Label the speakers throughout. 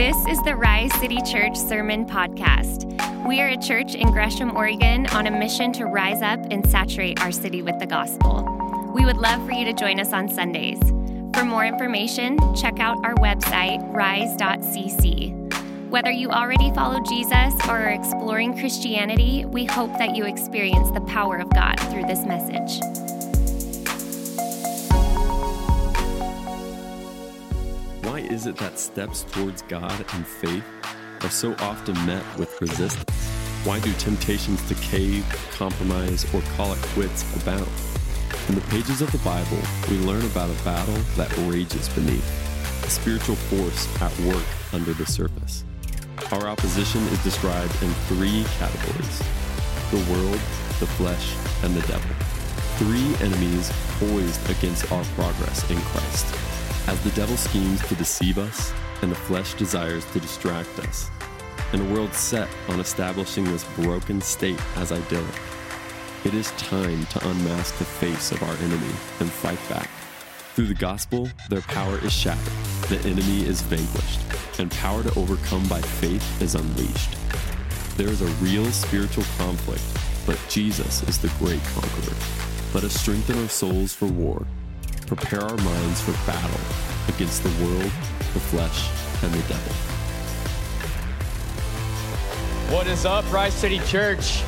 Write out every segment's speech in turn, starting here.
Speaker 1: This is the Rise City Church Sermon Podcast. We are a church in Gresham, Oregon, on a mission to rise up and saturate our city with the gospel. We would love for you to join us on Sundays. For more information, check out our website, rise.cc. Whether you already follow Jesus or are exploring Christianity, we hope that you experience the power of God through this message.
Speaker 2: Is it that steps towards God and faith are so often met with resistance? Why do temptations to cave, compromise, or call it quits abound? In the pages of the Bible, we learn about a battle that rages beneath, a spiritual force at work under the surface. Our opposition is described in three categories the world, the flesh, and the devil. Three enemies poised against our progress in Christ. As the devil schemes to deceive us and the flesh desires to distract us, in a world set on establishing this broken state as idyllic, it is time to unmask the face of our enemy and fight back. Through the gospel, their power is shattered, the enemy is vanquished, and power to overcome by faith is unleashed. There is a real spiritual conflict, but Jesus is the great conqueror. Let us strengthen our souls for war prepare our minds for battle against the world, the flesh, and the devil.
Speaker 3: What is up, Rise City Church?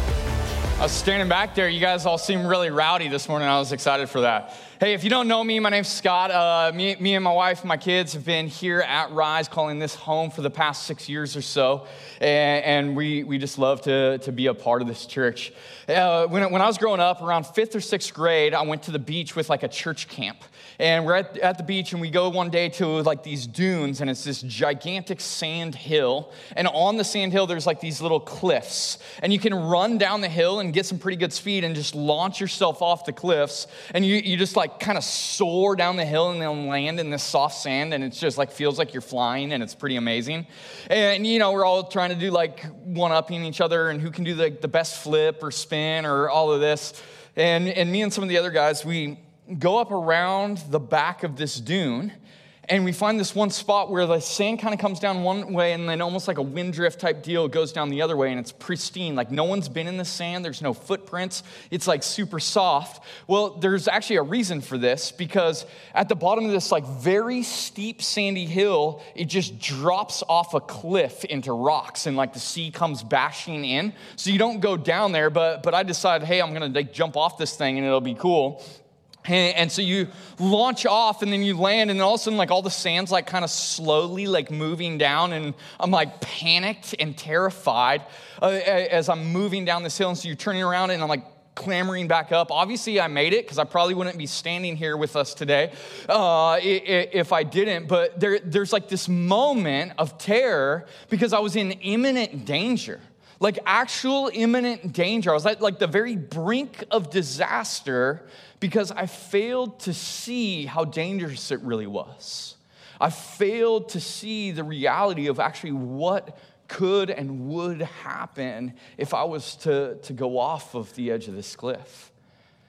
Speaker 3: I was standing back there. You guys all seem really rowdy this morning. I was excited for that. Hey, if you don't know me, my name's Scott. Uh, me, me and my wife and my kids have been here at Rise, calling this home for the past six years or so. And, and we, we just love to, to be a part of this church. Uh, when, when I was growing up, around fifth or sixth grade, I went to the beach with like a church camp. And we're at, at the beach, and we go one day to like these dunes, and it's this gigantic sand hill. And on the sand hill, there's like these little cliffs. And you can run down the hill and get some pretty good speed and just launch yourself off the cliffs. And you, you just like like kind of soar down the hill and then land in this soft sand and it's just like feels like you're flying and it's pretty amazing. And you know, we're all trying to do like one upping each other and who can do the, the best flip or spin or all of this. And, and me and some of the other guys, we go up around the back of this dune and we find this one spot where the sand kind of comes down one way and then almost like a wind drift type deal goes down the other way and it's pristine. Like no one's been in the sand there's no footprints it's like super soft. Well there's actually a reason for this because at the bottom of this like very steep sandy hill it just drops off a cliff into rocks and like the sea comes bashing in. So you don't go down there but but i decided hey i'm gonna like jump off this thing and it'll be cool and, so you launch off and then you land and all of a sudden like all the sand's like kind of slowly like moving down and i'm like panicked and terrified uh, as i'm moving down this hill. And so you're turning around and i'm like clambering back up. Obviously i made it because i probably wouldn't be standing here with us today uh, if i didn't. But there, there's like this moment of terror because i was in imminent danger like actual imminent danger. I was at like the very brink of disaster because I failed to see how dangerous it really was. I failed to see the reality of actually what could and would happen if I was to, to go off of the edge of this cliff.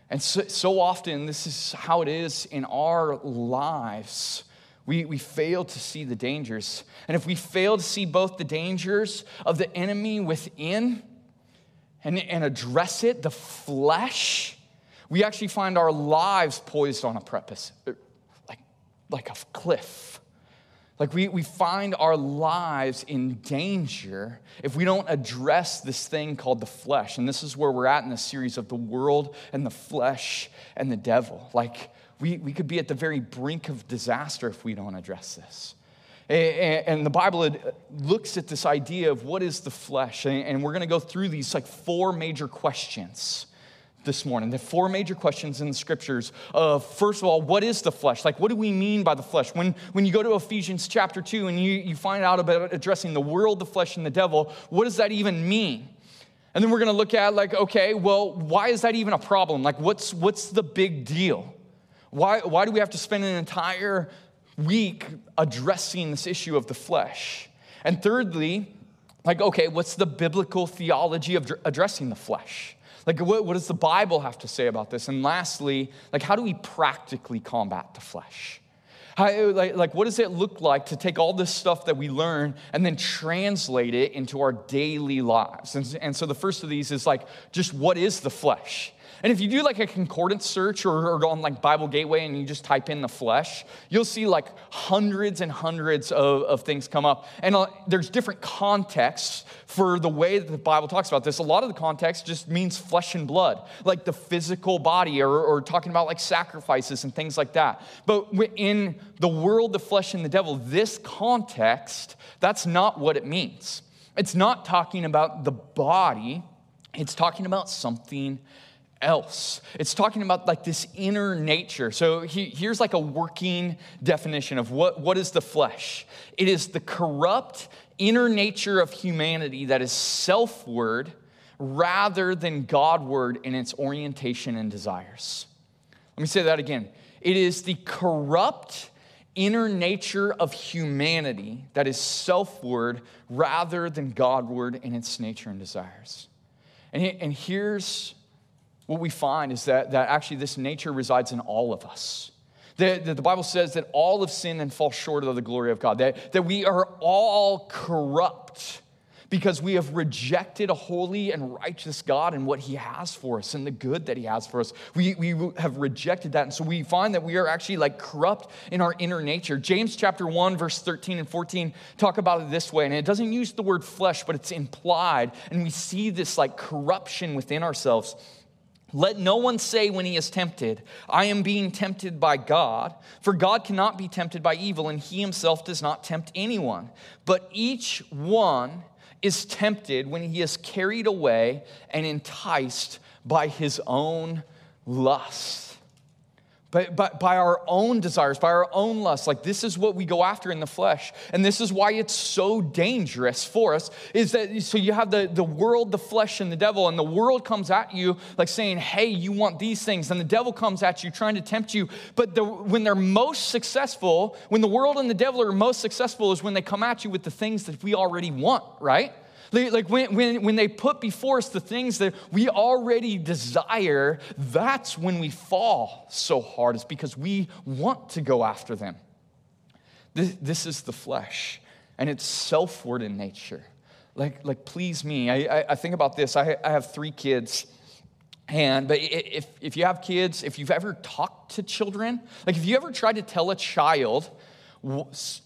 Speaker 3: And so, so often, this is how it is in our lives. We, we fail to see the dangers. And if we fail to see both the dangers of the enemy within and, and address it, the flesh, we actually find our lives poised on a precipice, like, like a cliff. Like we, we find our lives in danger if we don't address this thing called the flesh. And this is where we're at in the series of the world and the flesh and the devil. Like we, we could be at the very brink of disaster if we don't address this. And the Bible looks at this idea of what is the flesh. And we're going to go through these like four major questions this morning. The four major questions in the scriptures of, first of all, what is the flesh? Like, what do we mean by the flesh? When, when you go to Ephesians chapter 2 and you, you find out about addressing the world, the flesh, and the devil, what does that even mean? And then we're going to look at, like, okay, well, why is that even a problem? Like, what's, what's the big deal? Why, why do we have to spend an entire week addressing this issue of the flesh? And thirdly, like, okay, what's the biblical theology of addressing the flesh? Like, what, what does the Bible have to say about this? And lastly, like, how do we practically combat the flesh? How, like, like, what does it look like to take all this stuff that we learn and then translate it into our daily lives? And, and so the first of these is like, just what is the flesh? And if you do like a concordance search or, or on like Bible Gateway and you just type in the flesh, you'll see like hundreds and hundreds of, of things come up. And uh, there's different contexts for the way that the Bible talks about this. A lot of the context just means flesh and blood, like the physical body, or, or talking about like sacrifices and things like that. But in the world, the flesh, and the devil, this context, that's not what it means. It's not talking about the body, it's talking about something else. It's talking about like this inner nature. So he, here's like a working definition of what, what is the flesh it is the corrupt inner nature of humanity that is selfward rather than Godward in its orientation and desires. Let me say that again. It is the corrupt inner nature of humanity that is selfward rather than Godward in its nature and desires. And, and here's what we find is that, that actually this nature resides in all of us. The, the, the, Bible says that all have sinned and fall short of the glory of God, that, that we are all corrupt because we have rejected a holy and righteous God and what He has for us and the good that He has for us. We, we have rejected that. And so we find that we are actually like corrupt in our inner nature. James chapter 1, verse 13 and 14 talk about it this way. And it doesn't use the word flesh, but it's implied. And we see this like corruption within ourselves. Let no one say when he is tempted, I am being tempted by God, for God cannot be tempted by evil, and he himself does not tempt anyone. But each one is tempted when he is carried away and enticed by his own lust by, by, by, our own desires, by our own lusts. Like this is what we go after in the flesh. And this is why it's so dangerous for us, is that so you have the, the world, the flesh, and the devil, and the world comes at you like saying, hey, you want these things. And the devil comes at you trying to tempt you. But the, when they're most successful, when the world and the devil are most successful, is when they come at you with the things that we already want, right? Like when, when, when they put before us the things that we already desire, that's when we fall so hard. It's because we want to go after them. This, this is the flesh, and it's selfward in nature. Like, like please me. I, I, I think about this. I, I have three kids. And but if, if you have kids, if you've ever talked to children, like if you ever tried to tell a child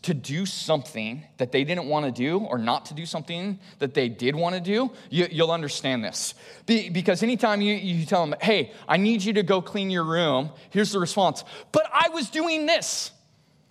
Speaker 3: to do something that they didn't want to do or not to do something that they did want to do, you, will understand this. because anytime you, you tell them, hey, I need you to go clean your room, here's the response, but I was doing this.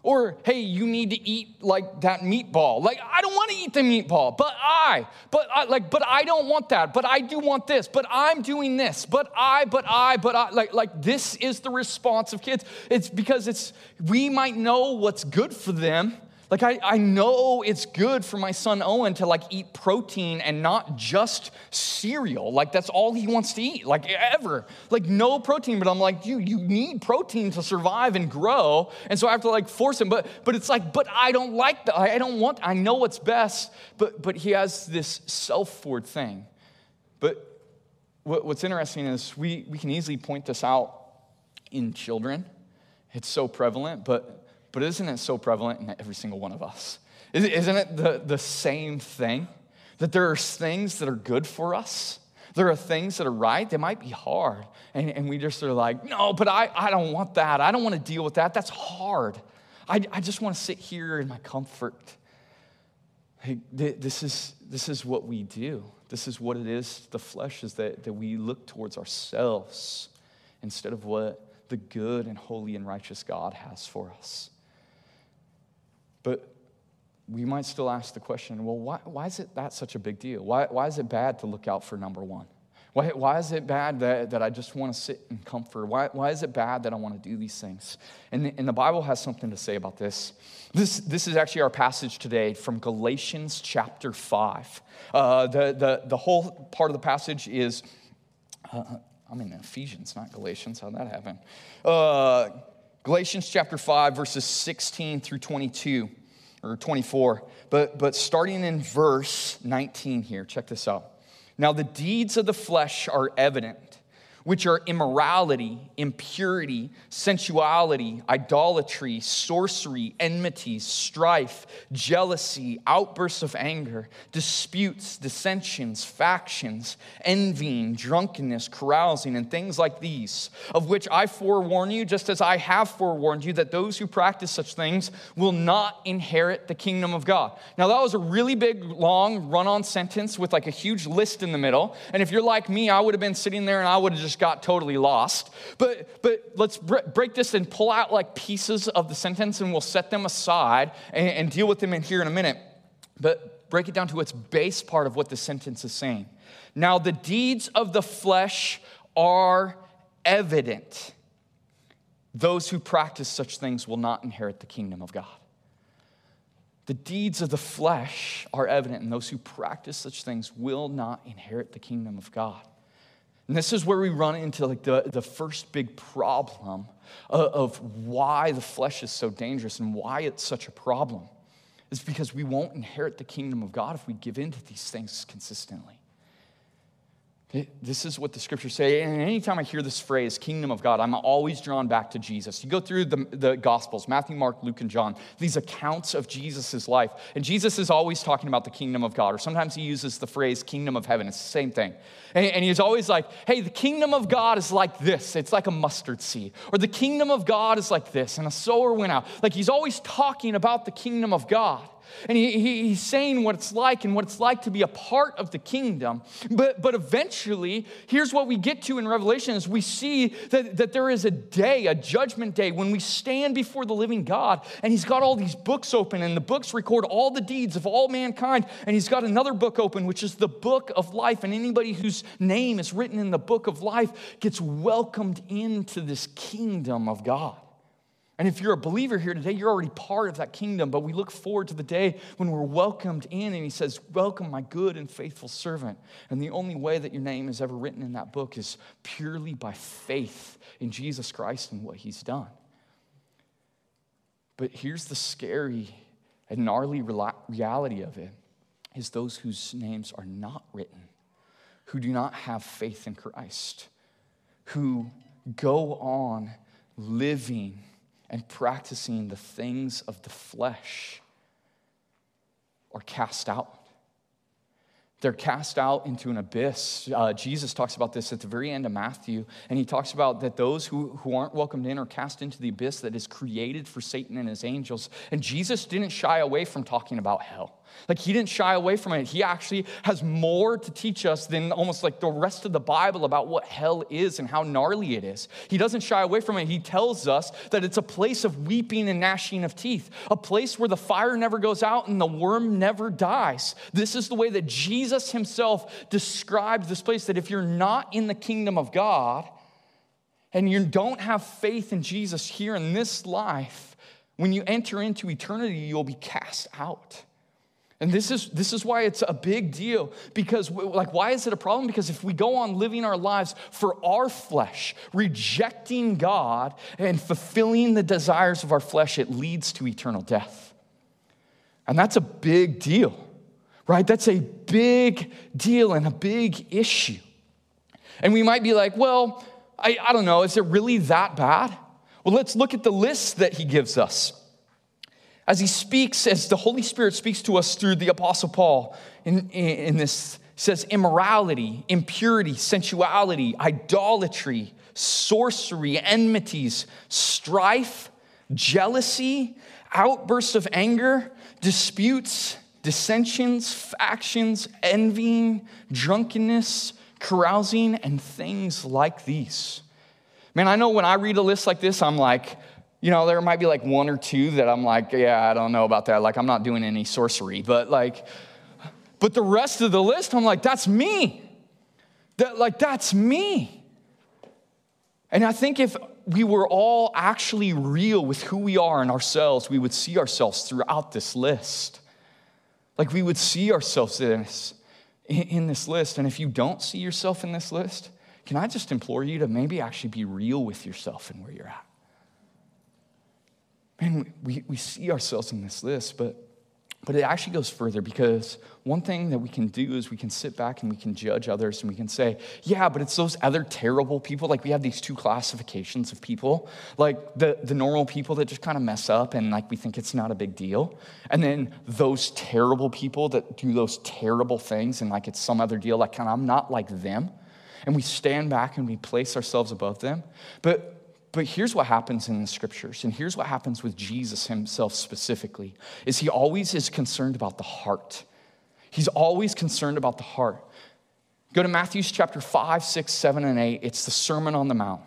Speaker 3: Or, hey, you need to eat like that meatball. Like, I don't want to eat the meatball, but I, but I, like, but I don't want that, but I do want this, but I'm doing this, but I, but I, but I, like, like this is the response of kids. It's because it's, we might know what's good for them, like, I, I know it's good for my son Owen to like eat protein and not just cereal. Like, that's all he wants to eat, like ever. Like, no protein. But I'm like, you, you need protein to survive and grow. And so I have to like force him. But, but it's like, but I don't like that. I don't want, I know what's best. But, but he has this self forward thing. But what, what's interesting is we, we can easily point this out in children. It's so prevalent, but but isn't it so prevalent in every single one of us? Isn't it the, the same thing? That there are things that are good for us. There are things that are right. They might be hard. And, and we just are like, no, but I, I don't want that. I don't want to deal with that. That's hard. I, I just want to sit here in my comfort. Hey, this, is, this is what we do. This is what it is. The flesh is that, that we look towards ourselves instead of what the good and holy and righteous God has for us. But we might still ask the question well, why, why is it that such a big deal? Why, why is it bad to look out for number one? Why, why is it bad that, that I just want to sit in comfort? Why, why is it bad that I want to do these things? And the, and the Bible has something to say about this. This, this is actually our passage today from Galatians chapter 5. Uh, the, the, the whole part of the passage is, uh, I'm in Ephesians, not Galatians. How'd that happen? Uh, Galatians chapter 5, verses 16 through 22 or 24. But, but starting in verse 19 here, check this out. Now, the deeds of the flesh are evident which are immorality, impurity, sensuality, idolatry, sorcery, enmities, strife, jealousy, outbursts of anger, disputes, dissensions, factions, envying, drunkenness, carousing, and things like these, of which I forewarn you, just as I have forewarned you, that those who practice such things will not inherit the kingdom of God. Now, that was a really big, long, run on sentence with like a huge list in the middle. And if you're like me, I would have been sitting there and I would have just got totally lost. But, but let's break this and pull out like pieces of the sentence and we'll set them aside and, and deal with them in here in a minute. But break it down to its base part of what the sentence is saying. Now, the deeds of the flesh are evident. Those who practice such things will not inherit the kingdom of God. The deeds of the flesh are evident, and those who practice such things will not inherit the kingdom of God. And this is where we run into like the, the first big problem of, of why the flesh is so dangerous and why it's such a problem. Is because we won't inherit the kingdom of God if we give in to these things consistently. This is what the scriptures say. And anytime I hear this phrase, kingdom of God, I'm always drawn back to Jesus. You go through the, the gospels, Matthew, Mark, Luke, and John, these accounts of Jesus' life. And Jesus is always talking about the kingdom of God, or sometimes he uses the phrase kingdom of heaven. It's the same thing. And, and he's always like, hey, the kingdom of God is like this. It's like a mustard seed. Or the kingdom of God is like this. And a sower went out. Like he's always talking about the kingdom of God. And he, he, he's saying what it's like and what it's like to be a part of the kingdom. But, but eventually, here's what we get to in Revelation is we see that, that there is a day, a judgment day, when we stand before the living God and he's got all these books open and the books record all the deeds of all mankind. And he's got another book open, which is the book of life. And anybody whose name is written in the book of life gets welcomed into this kingdom of God. And if you're a believer here today, you're already part of that kingdom, but we look forward to the day when we're welcomed in and he says, Welcome, my good and faithful servant. And the only way that your name is ever written in that book is purely by faith in Jesus Christ and what he's done. But here's the scary and gnarly reality of it is those whose names are not written, who do not have faith in Christ, who go on living and practicing the things of the flesh are cast out. They're cast out into an abyss. Uh, Jesus talks about this at the very end of Matthew, and he talks about that those who, who aren't welcomed in are cast into the abyss that is created for Satan and his angels. And Jesus didn't shy away from talking about hell. Like he didn't shy away from it. He actually has more to teach us than almost like the rest of the Bible about what hell is and how gnarly it is. He doesn't shy away from it. He tells us that it's a place of weeping and gnashing of teeth, a place where the fire never goes out and the worm never dies. This is the way that Jesus himself described this place that if you're not in the kingdom of God and you don't have faith in Jesus here in this life, when you enter into eternity, you'll be cast out. And this is, this is why it's a big deal. Because, like, why is it a problem? Because if we go on living our lives for our flesh, rejecting God and fulfilling the desires of our flesh, it leads to eternal death. And that's a big deal, right? That's a big deal and a big issue. And we might be like, well, I, I don't know, is it really that bad? Well, let's look at the list that he gives us as he speaks, as the Holy Spirit speaks to us through the Apostle Paul in, in this, says immorality, impurity, sensuality, idolatry, sorcery, enmities, strife, jealousy, outbursts of anger, disputes, dissensions, factions, envying, drunkenness, carousing, and things like these. Man, I know when I read a list like this, I'm like, you know, there might be like one or two that I'm like, yeah, I don't know about that. Like, I'm not doing any sorcery. But like, but the rest of the list, I'm like, that's me. That, like, that's me. And I think if we were all actually real with who we are and ourselves, we would see ourselves throughout this list. Like, we would see ourselves in this, in this list. And if you don't see yourself in this list, can I just implore you to maybe actually be real with yourself and where you're at? man, we, we see ourselves in this list, but But it actually goes further because one thing that we can do is we can sit back and we can judge others and we can say, yeah, but it's those other terrible people. Like we have these two classifications of people, like the, the normal people that just kind of mess up and like we think it's not a big deal. And then those terrible people that do those terrible things and like it's some other deal, like kind of I'm not like them. And we stand back and we place ourselves above them. But but here's what happens in the scriptures, and here's what happens with Jesus himself specifically, is he always is concerned about the heart. He's always concerned about the heart. Go to Matthew's chapter 5, 6, 7, and 8. It's the Sermon on the Mount.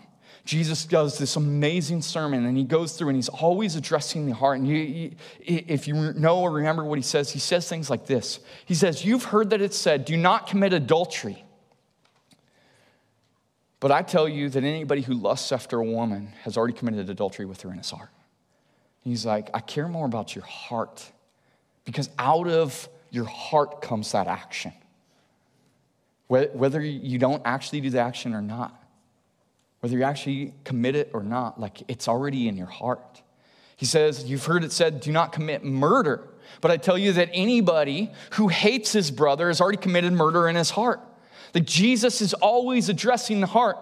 Speaker 3: Jesus does this amazing sermon and he goes through and he's always addressing the heart. And you, you, if you know or remember what he says, he says things like this He says, You've heard that it said, Do not commit adultery. But I tell you that anybody who lusts after a woman has already committed adultery with her in his heart. He's like, I care more about your heart because out of your heart comes that action. Whether you don't actually do the action or not, whether you actually commit it or not, like it's already in your heart. He says, You've heard it said, do not commit murder. But I tell you that anybody who hates his brother has already committed murder in his heart. That Jesus is always addressing the heart.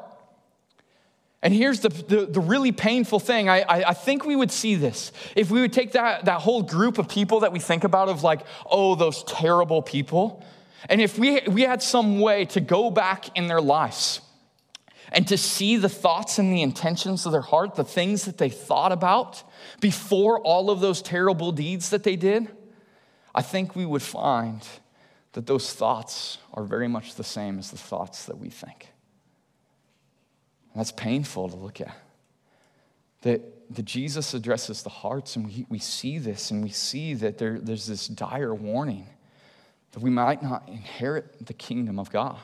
Speaker 3: And here's the, the, the really painful thing. I, I, I, think we would see this. If we would take that, that whole group of people that we think about, of like, oh, those terrible people, and if we, we had some way to go back in their lives and to see the thoughts and the intentions of their heart, the things that they thought about before all of those terrible deeds that they did, I think we would find that those thoughts are very much the same as the thoughts that we think. And that's painful to look at. That, that Jesus addresses the hearts, and we, we see this, and we see that there, there's this dire warning that we might not inherit the kingdom of God.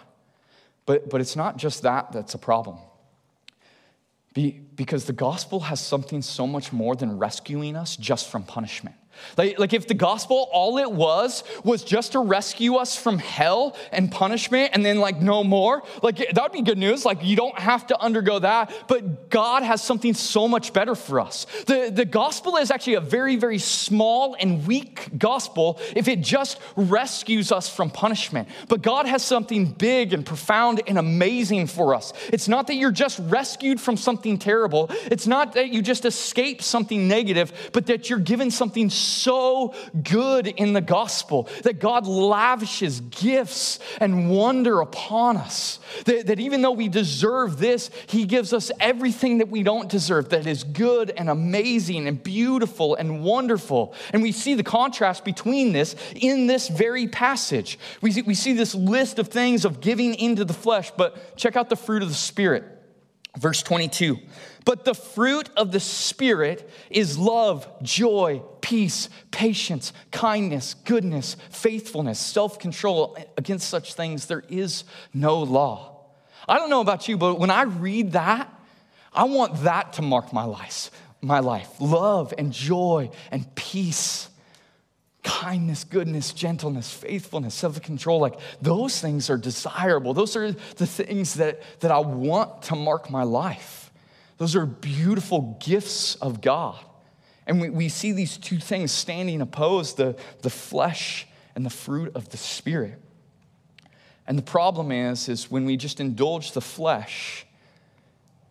Speaker 3: But, but it's not just that that's a problem. Be, because the gospel has something so much more than rescuing us just from punishment. Like, like, if the gospel, all it was, was just to rescue us from hell and punishment and then, like, no more, like, that would be good news. Like, you don't have to undergo that. But God has something so much better for us. The, the gospel is actually a very, very small and weak gospel if it just rescues us from punishment. But God has something big and profound and amazing for us. It's not that you're just rescued from something terrible, it's not that you just escape something negative, but that you're given something so good in the gospel that God lavishes gifts and wonder upon us. That, that even though we deserve this, He gives us everything that we don't deserve that is good and amazing and beautiful and wonderful. And we see the contrast between this in this very passage. We see, we see this list of things of giving into the flesh, but check out the fruit of the Spirit. Verse 22 But the fruit of the Spirit is love, joy, peace, patience, kindness, goodness, faithfulness, self control. Against such things, there is no law. I don't know about you, but when I read that, I want that to mark my life. My life, love and joy and peace kindness, goodness, gentleness, faithfulness, self control like those things are desirable. Those are the things that, that I want to mark my life. Those are beautiful gifts of God. And we, we see these two things standing opposed the, the flesh and the fruit of the Spirit. And the problem is, is when we just indulge the flesh,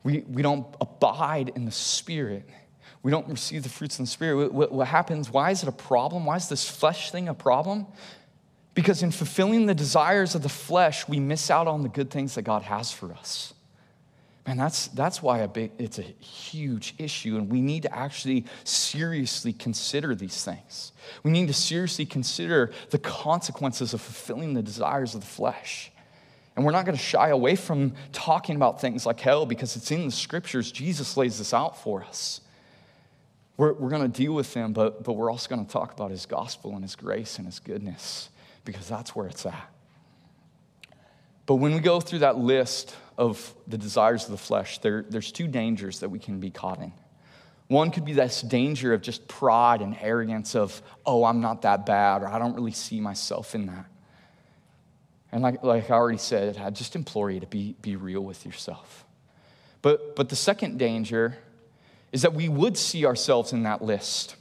Speaker 3: we, we don't abide in the Spirit we don't receive the fruits of the Spirit. What, what, happens? Why is it a problem? Why is this flesh thing a problem? Because in fulfilling the desires of the flesh, we miss out on the good things that God has for us. Man, that's, that's why a big, it's a huge issue, and we need to actually seriously consider these things. We need to seriously consider the consequences of fulfilling the desires of the flesh. And we're not going to shy away from talking about things like hell because it's in the scriptures. Jesus lays this out for us. We're, we're going to deal with them, but, but we're also going to talk about his gospel and his grace and his goodness because that's where it's at. But when we go through that list of the desires of the flesh, there, there's two dangers that we can be caught in. One could be this danger of just pride and arrogance of, oh, I'm not that bad, or I don't really see myself in that. And like, like I already said, I just implore you to be, be real with yourself. But, but the second danger is that we would see ourselves in that list.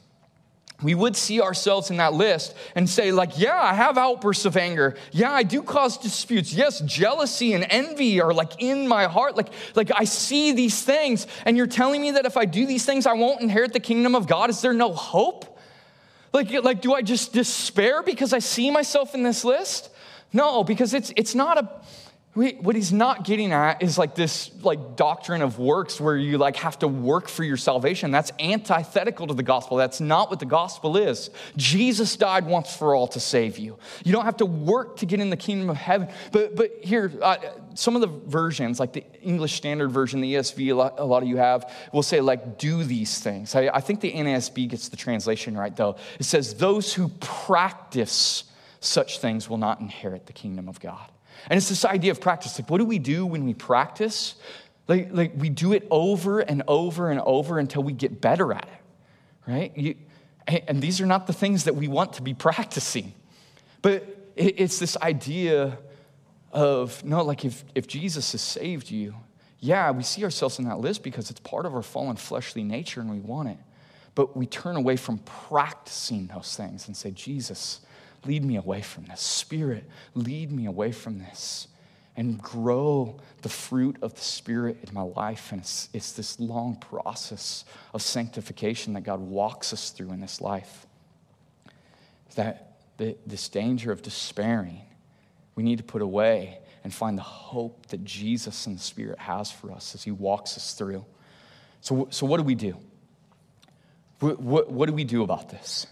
Speaker 3: We would see ourselves in that list and say, like, yeah, I have outbursts of anger. Yeah, I do cause disputes. Yes, jealousy and envy are like in my heart. Like, like I see these things, and you're telling me that if I do these things, I won't inherit the kingdom of God. Is there no hope? Like, like do I just despair because I see myself in this list? No, because it's it's not a what he's not getting at is like this like doctrine of works where you like have to work for your salvation. That's antithetical to the gospel. That's not what the gospel is. Jesus died once for all to save you. You don't have to work to get in the kingdom of heaven. But but here uh, some of the versions like the english standard version the esv a lot, a lot of you have will say like do these things. I, I think the nasb gets the translation right though. It says those who practice such things will not inherit the kingdom of god and it's this idea of practice. Like, what do we do when we practice? Like, like we do it over and over and over until we get better at it, right? You, and these are not the things that we want to be practicing. But it's this idea of, no, like if, if Jesus has saved you, yeah, we see ourselves in that list because it's part of our fallen fleshly nature and we want it. But we turn away from practicing those things and say, Jesus, lead me away from this. Spirit, lead me away from this. And grow the fruit of the Spirit in my life. And it's, it's this long process of sanctification that God walks us through in this life. That the, this danger of despairing, we need to put away and find the hope that Jesus and the Spirit has for us as He walks us through. So, so what do we do? What, what, what do we do about this?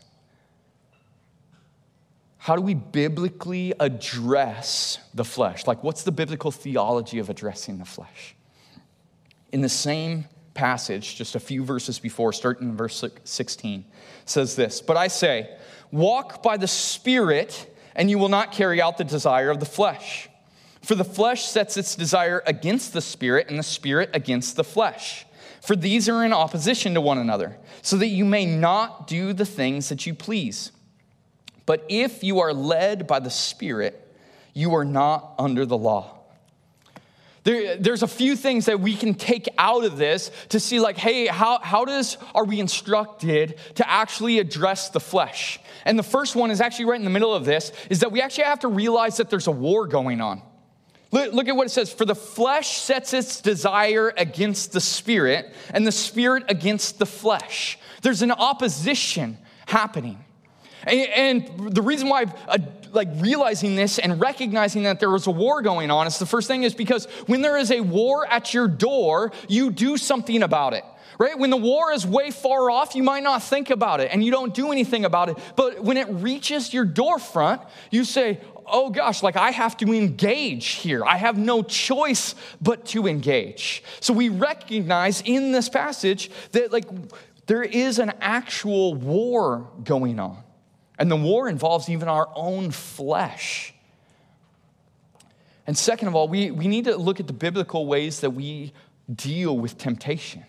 Speaker 3: How do we biblically address the flesh? Like, what's the biblical theology of addressing the flesh? In the same passage, just a few verses before, starting in verse 16, says this But I say, walk by the Spirit, and you will not carry out the desire of the flesh. For the flesh sets its desire against the Spirit, and the Spirit against the flesh. For these are in opposition to one another, so that you may not do the things that you please. But if you are led by the Spirit, you are not under the law. There, there's a few things that we can take out of this to see, like, hey, how, how does are we instructed to actually address the flesh? And the first one is actually right in the middle of this, is that we actually have to realize that there's a war going on. Look, look at what it says. For the flesh sets its desire against the spirit, and the spirit against the flesh. There's an opposition happening. And, the reason why, uh, like realizing this and recognizing that there was a war going on, is the first thing is because when there is a war at your door, you do something about it. Right? When the war is way far off, you might not think about it and you don't do anything about it. But when it reaches your door front, you say, oh gosh, like I have to engage here. I have no choice but to engage. So we recognize in this passage that like there is an actual war going on. And the war involves even our own flesh. And second of all, we, we need to look at the biblical ways that we deal with temptation,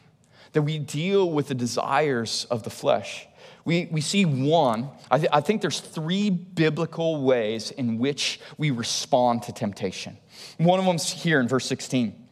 Speaker 3: that we deal with the desires of the flesh. We, we see one, I, th- I think there's three biblical ways in which we respond to temptation. One of them's here in verse 16.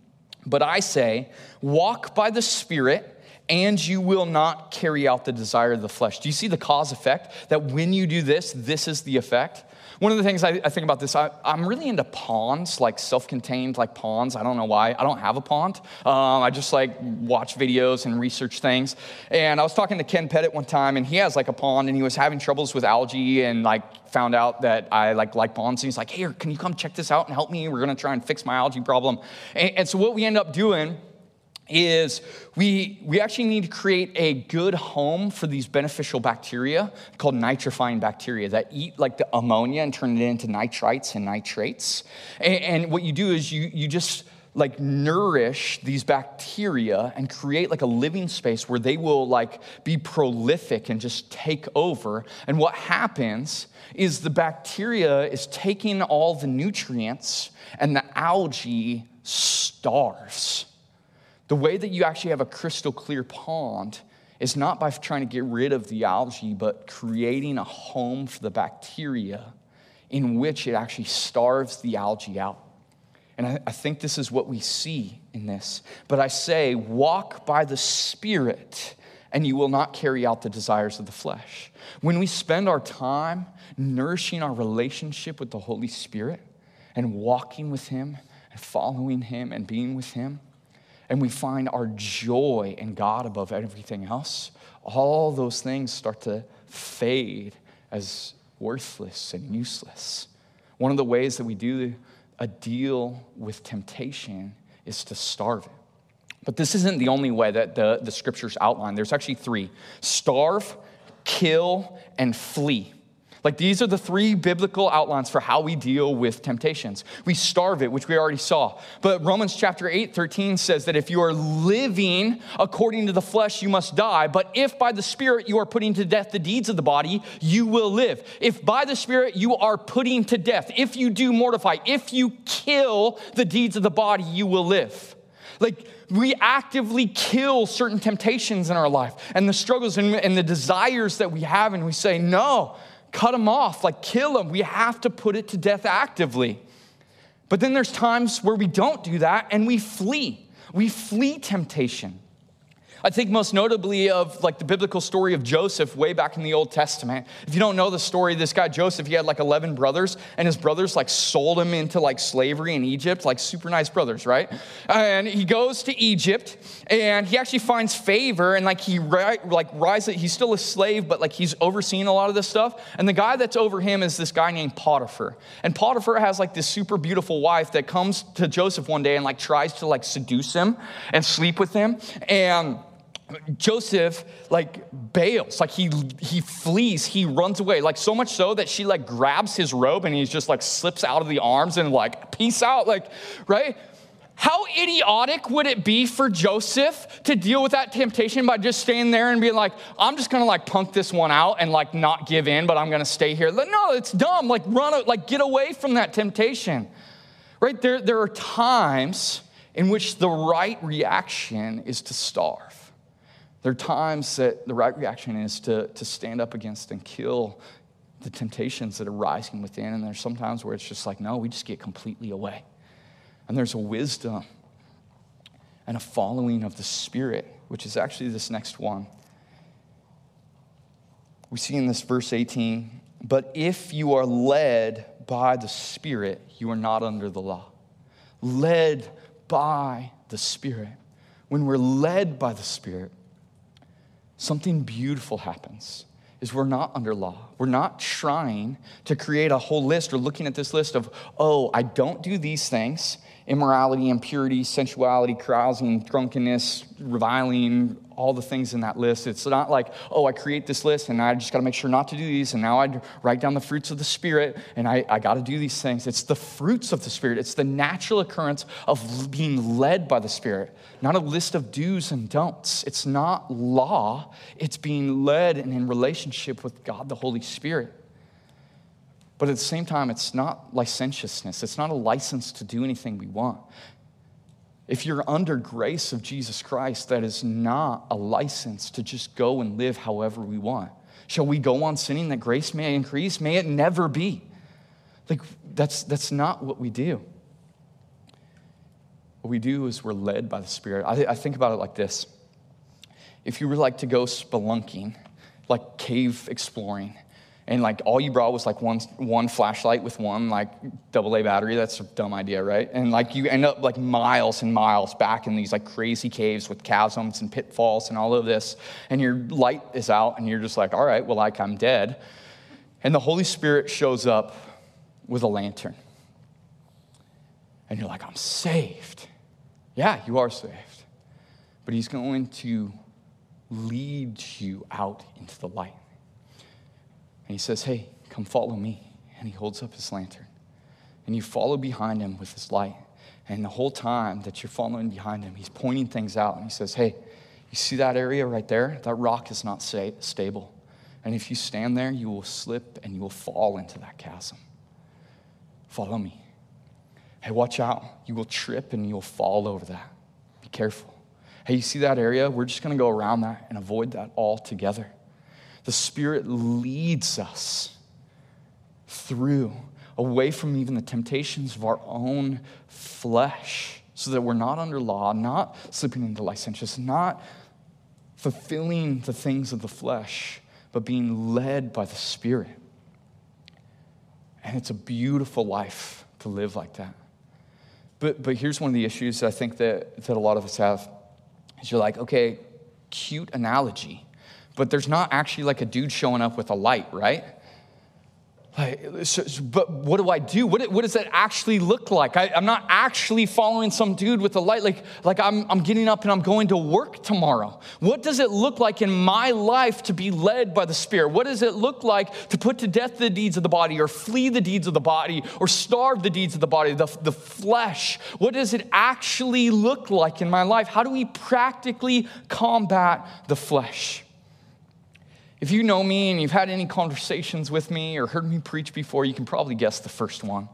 Speaker 3: But I say, walk by the Spirit and you will not carry out the desire of the flesh. Do you see the cause effect? That when you do this, this is the effect? One of the things I, I think about this, I, am really into ponds, like self-contained, like ponds. I don't know why. I don't have a pond. Um, I just like watch videos and research things. And I was talking to Ken Pettit one time, and he has like a pond, and he was having troubles with algae, and like found out that I like like ponds. And he's like, "Hey, can you come check this out and help me? We're gonna try and fix my algae problem." And, and so what we end up doing is we, we actually need to create a good home for these beneficial bacteria called nitrifying bacteria that eat like the ammonia and turn it into nitrites and nitrates. And, and what you do is you, you just like nourish these bacteria and create like a living space where they will like be prolific and just take over. And what happens is the bacteria is taking all the nutrients and the algae starves the way that you actually have a crystal clear pond is not by trying to get rid of the algae, but creating a home for the bacteria in which it actually starves the algae out. And I, I, think this is what we see in this. But I say, walk by the Spirit, and you will not carry out the desires of the flesh. When we spend our time nourishing our relationship with the Holy Spirit and walking with Him and following Him and being with Him, and we find our joy in God above everything else, all those things start to fade as worthless and useless. One of the ways that we do a deal with temptation is to starve it. But this isn't the only way that the, the scriptures outline. There's actually three starve, kill, and flee. Like these are the three biblical outlines for how we deal with temptations. We starve it, which we already saw. But Romans chapter 8, 13 says that if you are living according to the flesh, you must die. But if by the Spirit you are putting to death the deeds of the body, you will live. If by the Spirit you are putting to death, if you do mortify, if you kill the deeds of the body, you will live. Like, we actively kill certain temptations in our life and the struggles and, and the desires that we have, and we say, no, cut them off, like kill them. We have to put it to death actively. But then there's times where we don't do that and we flee. We flee temptation. I think most notably of like the biblical story of Joseph way back in the Old Testament. If you don't know the story, this guy Joseph, he had like 11 brothers, and his brothers like sold him into like slavery in Egypt, like super nice brothers, right? And he goes to Egypt, and he actually finds favor, and like he like rises, he's still a slave, but like he's overseeing a lot of this stuff. And the guy that's over him is this guy named Potiphar. And Potiphar has like this super beautiful wife that comes to Joseph one day and like tries to like seduce him and sleep with him, and Joseph like bails, like he he flees, he runs away, like so much so that she like grabs his robe and he's just like slips out of the arms and like peace out, like right. How idiotic would it be for Joseph to deal with that temptation by just staying there and being like, I'm just gonna like punk this one out and like not give in, but I'm gonna stay here. No, it's dumb. Like run, like get away from that temptation. Right? There, there are times in which the right reaction is to starve. There are times that the right reaction is to, to stand up against and kill the temptations that are rising within. And there's sometimes where it's just like, no, we just get completely away. And there's a wisdom and a following of the Spirit, which is actually this next one. We see in this verse 18, but if you are led by the Spirit, you are not under the law. Led by the Spirit. When we're led by the Spirit, something beautiful happens is we're not under law. We're not trying to create a whole list or looking at this list of, oh, I don't do these things immorality, impurity, sensuality, carousing, drunkenness, reviling, all the things in that list. It's not like, oh, I create this list and I just got to make sure not to do these, and now I write down the fruits of the Spirit and I, I got to do these things. It's the fruits of the Spirit, it's the natural occurrence of being led by the Spirit, not a list of do's and don'ts. It's not law, it's being led and in relationship with God the Holy Spirit. But at the same time, it's not licentiousness. It's not a license to do anything we want. If you're under grace of Jesus Christ, that is not a license to just go and live however we want. Shall we go on sinning that grace may increase? May it never be. Like, that's, that's not what we do. What we do is we're led by the Spirit. I, I think about it like this if you were like to go spelunking, like cave exploring, and like all you brought was like one one flashlight with one like double A battery. That's a dumb idea, right? And like you end up like miles and miles back in these like crazy caves with chasms and pitfalls and all of this, and your light is out, and you're just like, all right, well, like I'm dead. And the Holy Spirit shows up with a lantern. And you're like, I'm saved. Yeah, you are saved. But he's going to lead you out into the light. And he says, Hey, come follow me. And he holds up his lantern. And you follow behind him with his light. And the whole time that you're following behind him, he's pointing things out. And he says, Hey, you see that area right there? That rock is not stable. And if you stand there, you will slip and you will fall into that chasm. Follow me. Hey, watch out. You will trip and you'll fall over that. Be careful. Hey, you see that area? We're just going to go around that and avoid that altogether. The Spirit leads us through, away from even the temptations of our own flesh, so that we're not under law, not slipping into licentiousness, not fulfilling the things of the flesh, but being led by the Spirit. And it's a beautiful life to live like that. But, but here's one of the issues that I think that, that a lot of us have is you're like, okay, cute analogy, but there's not actually like a dude showing up with a light, right? like but what do I do? What, what does that actually look like? I, am not actually following some dude with a light. Like, like I'm, I'm getting up and I'm going to work tomorrow. What does it look like in my life to be led by the Spirit? What does it look like to put to death the deeds of the body or flee the deeds of the body or starve the deeds of the body, the, the flesh? What does it actually look like in my life? How do we practically combat the flesh? If you know me and you've had any conversations with me or heard me preach before, you can probably guess the first one.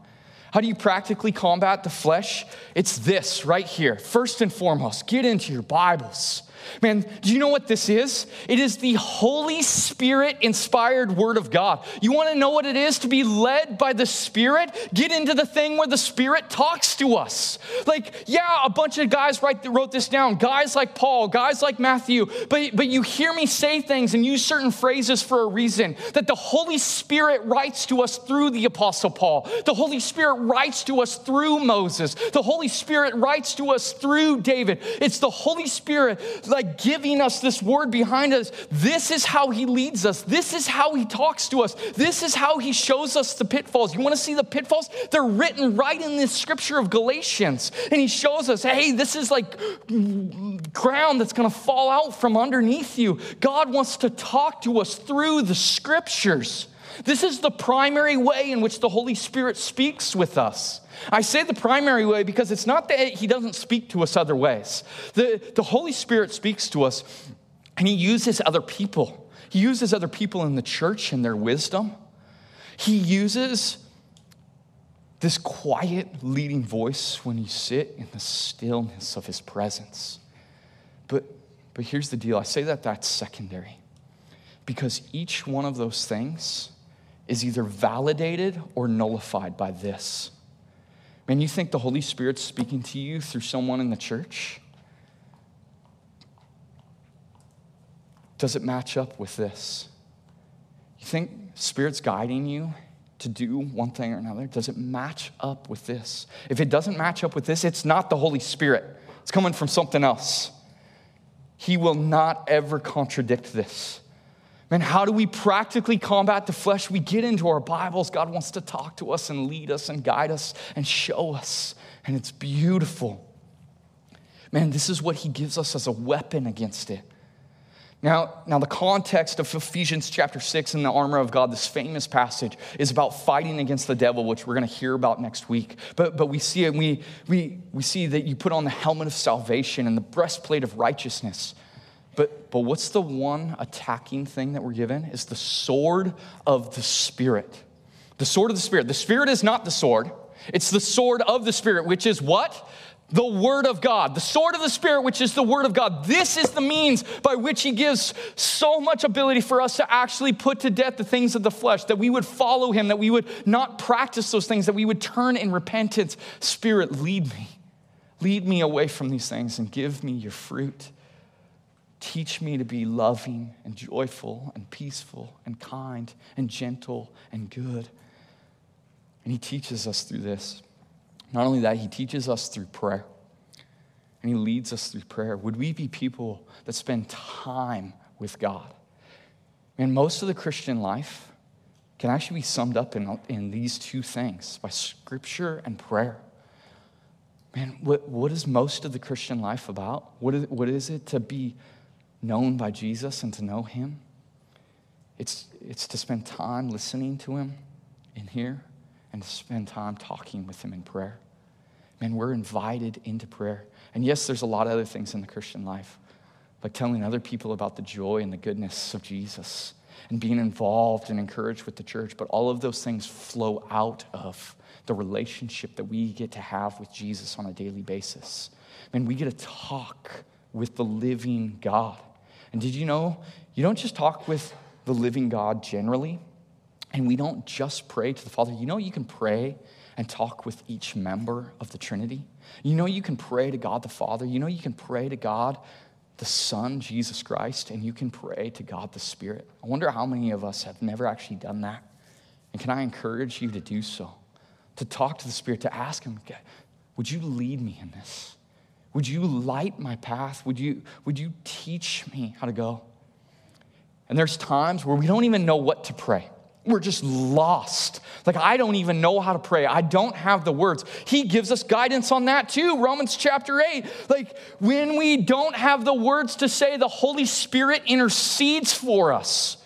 Speaker 3: How do you practically combat the flesh? It's this right here. First and foremost, get into your Bibles. Man, do you know what this is? It is the Holy Spirit inspired Word of God. You want to know what it is to be led by the Spirit? Get into the thing where the Spirit talks to us. Like, yeah, a bunch of guys write, wrote this down, guys like Paul, guys like Matthew, but, but you hear me say things and use certain phrases for a reason that the Holy Spirit writes to us through the Apostle Paul. The Holy Spirit writes to us through Moses. The Holy Spirit writes to us through David. It's the Holy Spirit like giving us this word behind us. This is how he leads us. This is how he talks to us. This is how he shows us the pitfalls. You want to see the pitfalls? They're written right in this scripture of Galatians. And he shows us, hey, this is like ground that's going to fall out from underneath you. God wants to talk to us through the scriptures. This is the primary way in which the Holy Spirit speaks with us. I say the primary way because it's not that He doesn't speak to us other ways. The, the Holy Spirit speaks to us and He uses other people. He uses other people in the church and their wisdom. He uses this quiet leading voice when you sit in the stillness of His presence. But, but here's the deal I say that that's secondary because each one of those things is either validated or nullified by this. Man, you think the Holy Spirit's speaking to you through someone in the church? Does it match up with this? You think Spirit's guiding you to do one thing or another? Does it match up with this? If it doesn't match up with this, it's not the Holy Spirit. It's coming from something else. He will not ever contradict this. Man, how do we practically combat the flesh? We get into our Bibles. God wants to talk to us and lead us and guide us and show us. And it's beautiful. Man, this is what He gives us as a weapon against it. Now, now, the context of Ephesians chapter 6 and the armor of God, this famous passage, is about fighting against the devil, which we're going to hear about next week. But, but we see it, we, we, we see that you put on the helmet of salvation and the breastplate of righteousness. But, but what's the one attacking thing that we're given? Is the sword of the Spirit. The sword of the Spirit. The Spirit is not the sword, it's the sword of the Spirit, which is what? The Word of God. The sword of the Spirit, which is the Word of God. This is the means by which He gives so much ability for us to actually put to death the things of the flesh, that we would follow Him, that we would not practice those things, that we would turn in repentance. Spirit, lead me. Lead me away from these things and give me your fruit. Teach me to be loving and joyful and peaceful and kind and gentle and good. And he teaches us through this. Not only that, he teaches us through prayer. And he leads us through prayer. Would we be people that spend time with God? And most of the Christian life can actually be summed up in, in these two things by scripture and prayer. Man, what, what is most of the Christian life about? What is, what is it to be known by Jesus and to know him. It's, it's to spend time listening to him in here and to spend time talking with him in prayer. Man, we're invited into prayer. And yes, there's a lot of other things in the Christian life, like telling other people about the joy and the goodness of Jesus and being involved and encouraged with the church. But all of those things flow out of the relationship that we get to have with Jesus on a daily basis. Man, we get to talk with the living God. And did you know you don't just talk with the living God generally, and we don't just pray to the Father. You know, you can pray and talk with each member of the Trinity. You know, you can pray to God the Father. You know, you can pray to God the Son, Jesus Christ, and you can pray to God the Spirit. I wonder how many of us have never actually done that. And can I encourage you to do so? To talk to the Spirit, to ask Him, would you lead me in this? Would you light my path? Would you, would you teach me how to go? And there's times where we don't even know what to pray. We're just lost. Like, I don't even know how to pray. I don't have the words. He gives us guidance on that too. Romans chapter 8. Like, when we don't have the words to say, the Holy Spirit intercedes for us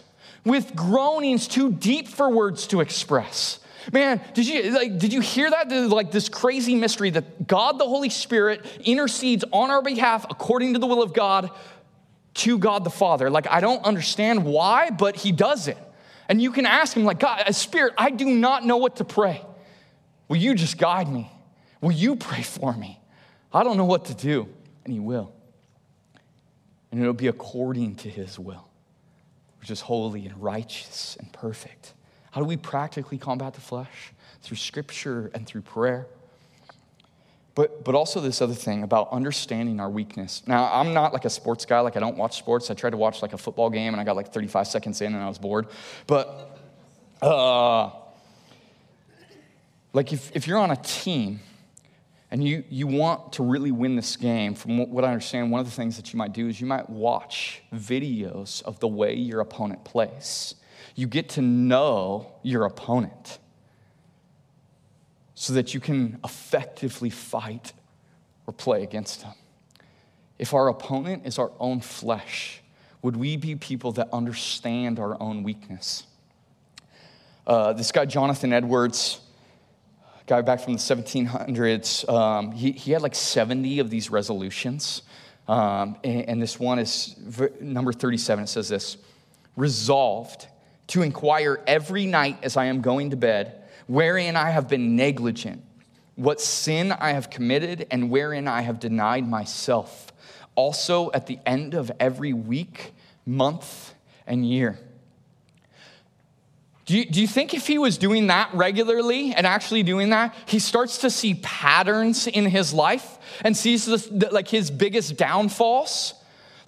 Speaker 3: with groanings too deep for words to express. Man, did you like did you hear that? Like this crazy mystery that God the Holy Spirit intercedes on our behalf according to the will of God to God the Father. Like I don't understand why, but he does it. And you can ask him, like, God, uh, Spirit, I do not know what to pray. Will you just guide me? Will you pray for me? I don't know what to do. And he will. And it'll be according to his will, which is holy and righteous and perfect. How do we practically combat the flesh? Through scripture and through prayer. But, but also this other thing about understanding our weakness. Now, I'm not like a sports guy, like I don't watch sports. I tried to watch like a football game and I got like 35 seconds in and I was bored. But uh, like if, if you're on a team and you, you want to really win this game, from what I understand, one of the things that you might do is you might watch videos of the way your opponent plays. You get to know your opponent so that you can effectively fight or play against him. If our opponent is our own flesh, would we be people that understand our own weakness? Uh, this guy, Jonathan Edwards, guy back from the 1700s, um, he, he had like 70 of these resolutions. Um, and, and this one is number 37. It says this Resolved to inquire every night as I am going to bed wherein I have been negligent, what sin I have committed, and wherein I have denied myself. Also, at the end of every week, month, and year. Do you, do you think if he was doing that regularly and actually doing that, he starts to see patterns in his life and sees the, like his biggest downfalls?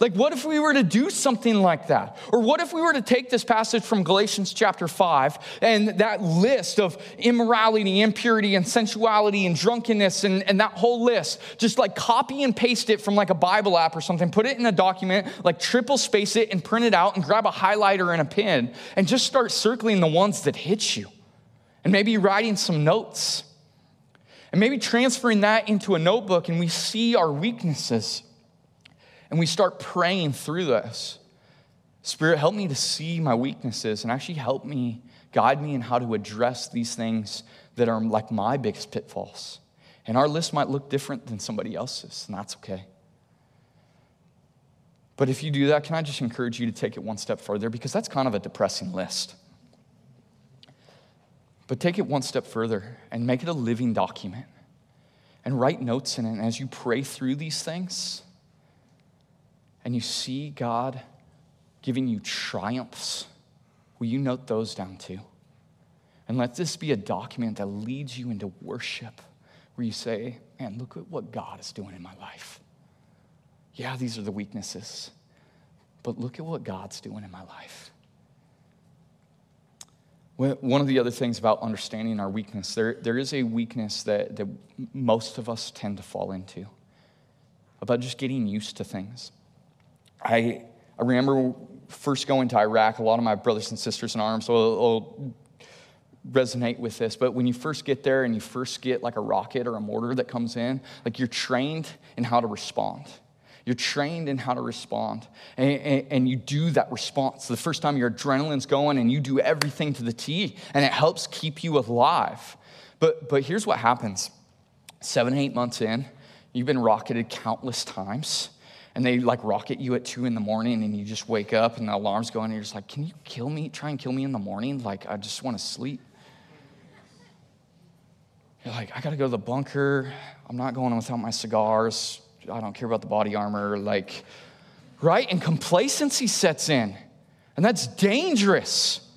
Speaker 3: Like, what if we were to do something like that? Or what if we were to take this passage from Galatians chapter 5 and that list of immorality, impurity, and sensuality and drunkenness and, and that whole list, just like copy and paste it from like a Bible app or something, put it in a document, like triple space it and print it out and grab a highlighter and a pen and just start circling the ones that hit you. And maybe writing some notes. And maybe transferring that into a notebook and we see our weaknesses and we start praying through this. Spirit, help me to see my weaknesses and actually help me, guide me in how to address these things that are like my biggest pitfalls. And our list might look different than somebody else's, and that's okay. But if you do that, can I just encourage you to take it one step further? Because that's kind of a depressing list. But take it one step further and make it a living document and write notes in it. And as you pray through these things, and you see God giving you triumphs, will you note those down too? And let this be a document that leads you into worship where you say, Man, look at what God is doing in my life. Yeah, these are the weaknesses, but look at what God's doing in my life. One of the other things about understanding our weakness, there, there is a weakness that, that most of us tend to fall into about just getting used to things. I, I remember first going to Iraq, a lot of my brothers and sisters in arms will, will resonate with this, but when you first get there and you first get like a rocket or a mortar that comes in, like you're trained in how to respond. You're trained in how to respond, and, and, and, you do that response. The first time your adrenaline's going, and you do everything to the T, and it helps keep you alive. But, but here's what happens seven, eight months in, you've been rocketed countless times and they like rocket you at two in the morning and you just wake up and the alarm's going and you're just like, can you kill me? Try and kill me in the morning? Like, I just want to sleep. You're like, I got to go to the bunker. I'm not going without my cigars. I don't care about the body armor. Like, right? And complacency sets in. And that's dangerous.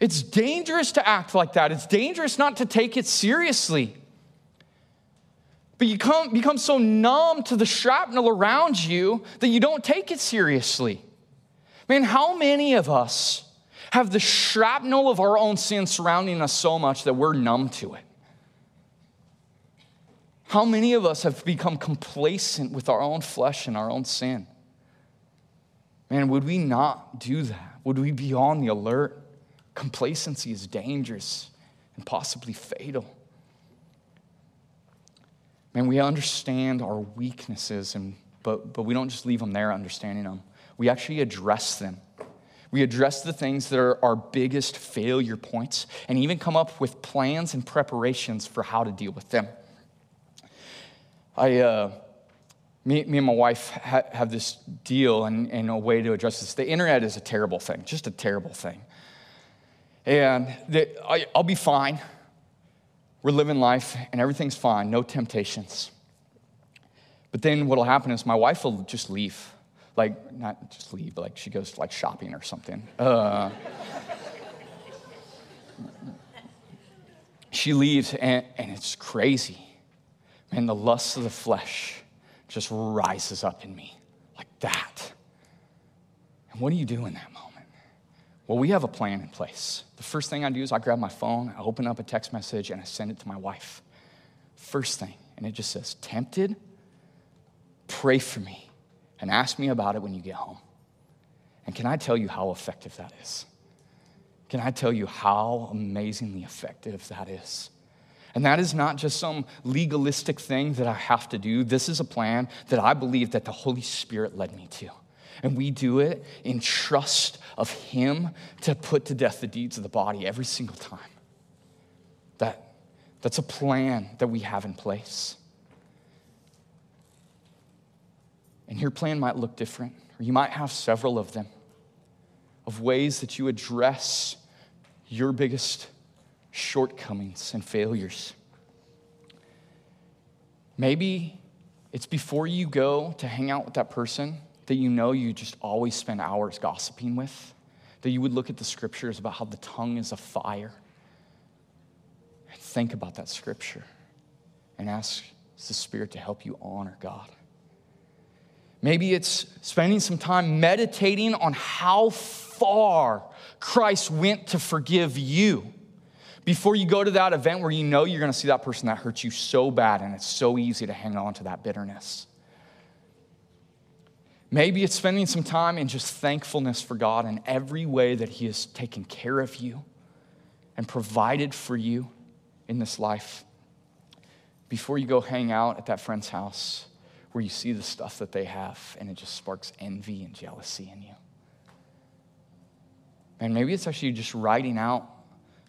Speaker 3: It's dangerous to act like that. It's dangerous not to take it seriously. But you come, become so numb to the shrapnel around you that you don't take it seriously. Man, how many of us have the shrapnel of our own sin surrounding us so much that we're numb to it? How many of us have become complacent with our own flesh and our own sin? Man, would we not do that? Would we be on the alert? Complacency is dangerous and possibly fatal. Man, we understand our weaknesses, and, but, but we don't just leave them there understanding them. We actually address them. We address the things that are our biggest failure points and even come up with plans and preparations for how to deal with them. I, uh, me, me and my wife ha- have this deal and, and a way to address this. The internet is a terrible thing, just a terrible thing. And the, I, I'll be fine. We're living life and everything's fine, no temptations. But then what'll happen is my wife will just leave. Like, not just leave, but like she goes like shopping or something. Uh, she leaves and, and it's crazy. Man, the lust of the flesh just rises up in me like that. And what do you do in that moment? Well, we have a plan in place. The first thing I do is I grab my phone, I open up a text message, and I send it to my wife. First thing, and it just says, Tempted, pray for me, and ask me about it when you get home. And can I tell you how effective that is? Can I tell you how amazingly effective that is? And that is not just some legalistic thing that I have to do. This is a plan that I believe that the Holy Spirit led me to. And we do it in trust of Him to put to death the deeds of the body every single time. That, that's a plan that we have in place. And your plan might look different, or you might have several of them, of ways that you address your biggest shortcomings and failures. Maybe it's before you go to hang out with that person that you know you just always spend hours gossiping with, that you would look at the scriptures about how the tongue is a fire. And think about that scripture and ask the Spirit to help you honor God. Maybe it's spending some time meditating on how far Christ went to forgive you before you go to that event where you know you're going to see that person that hurts you so bad and it's so easy to hang on to that bitterness. Maybe it's spending some time in just thankfulness for God in every way that He has taken care of you and provided for you in this life. Before you go hang out at that friend's house where you see the stuff that they have and it just sparks envy and jealousy in you. And maybe it's actually just writing out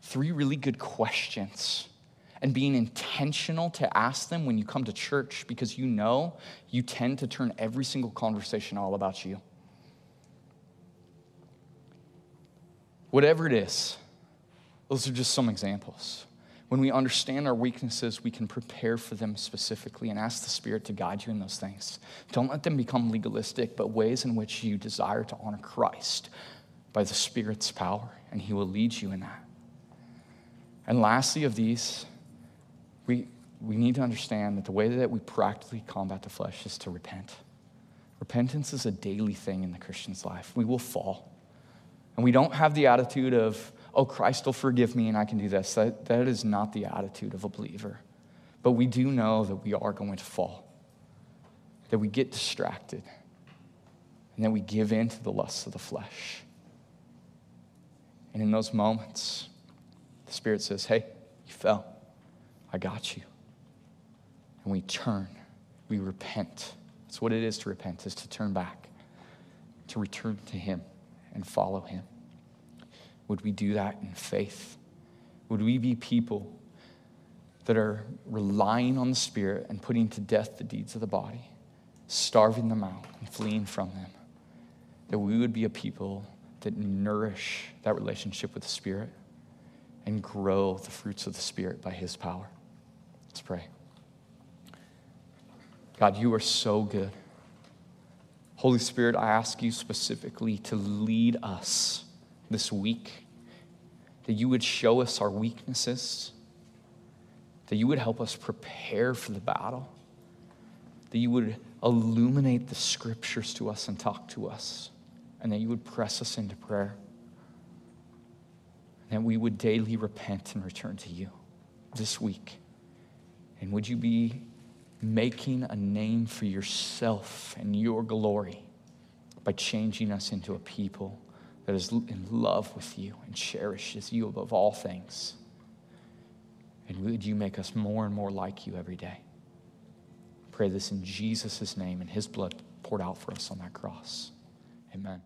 Speaker 3: three really good questions and being intentional to ask them when you come to church because you know you tend to turn every single conversation all about you. Whatever it is, those are just some examples. When we understand our weaknesses, we can prepare for them specifically and ask the Spirit to guide you in those things. Don't let them become legalistic, but ways in which you desire to honor Christ by the Spirit's power, and He will lead you in that. And lastly, of these, we, we need to understand that the way that we practically combat the flesh is to repent. Repentance is a daily thing in the Christian's life. We will fall. And we don't have the attitude of, oh, Christ will forgive me and I can do this. That, that is not the attitude of a believer. But we do know that we are going to fall, that we get distracted, and that we give in to the lusts of the flesh. And in those moments, the Spirit says, Hey, you fell. I got you. And we turn, we repent. That's what it is to repent, is to turn back, to return to Him and follow Him. Would we do that in faith? Would we be people that are relying on the Spirit and putting to death the deeds of the body, starving them out and fleeing from them? That we would be a people that nourish that relationship with the Spirit and grow the fruits of the Spirit by His power. Let's pray. God, you are so good. Holy Spirit, I ask you specifically to lead us this week, that you would show us our weaknesses, that you would help us prepare for the battle, that you would illuminate the scriptures to us and talk to us, and that you would press us into prayer, and that we would daily repent and return to you this week. And would you be making a name for yourself and your glory by changing us into a people that is in love with you and cherishes you above all things? And would you make us more and more like you every day? Pray this in Jesus' name and his blood poured out for us on that cross. Amen.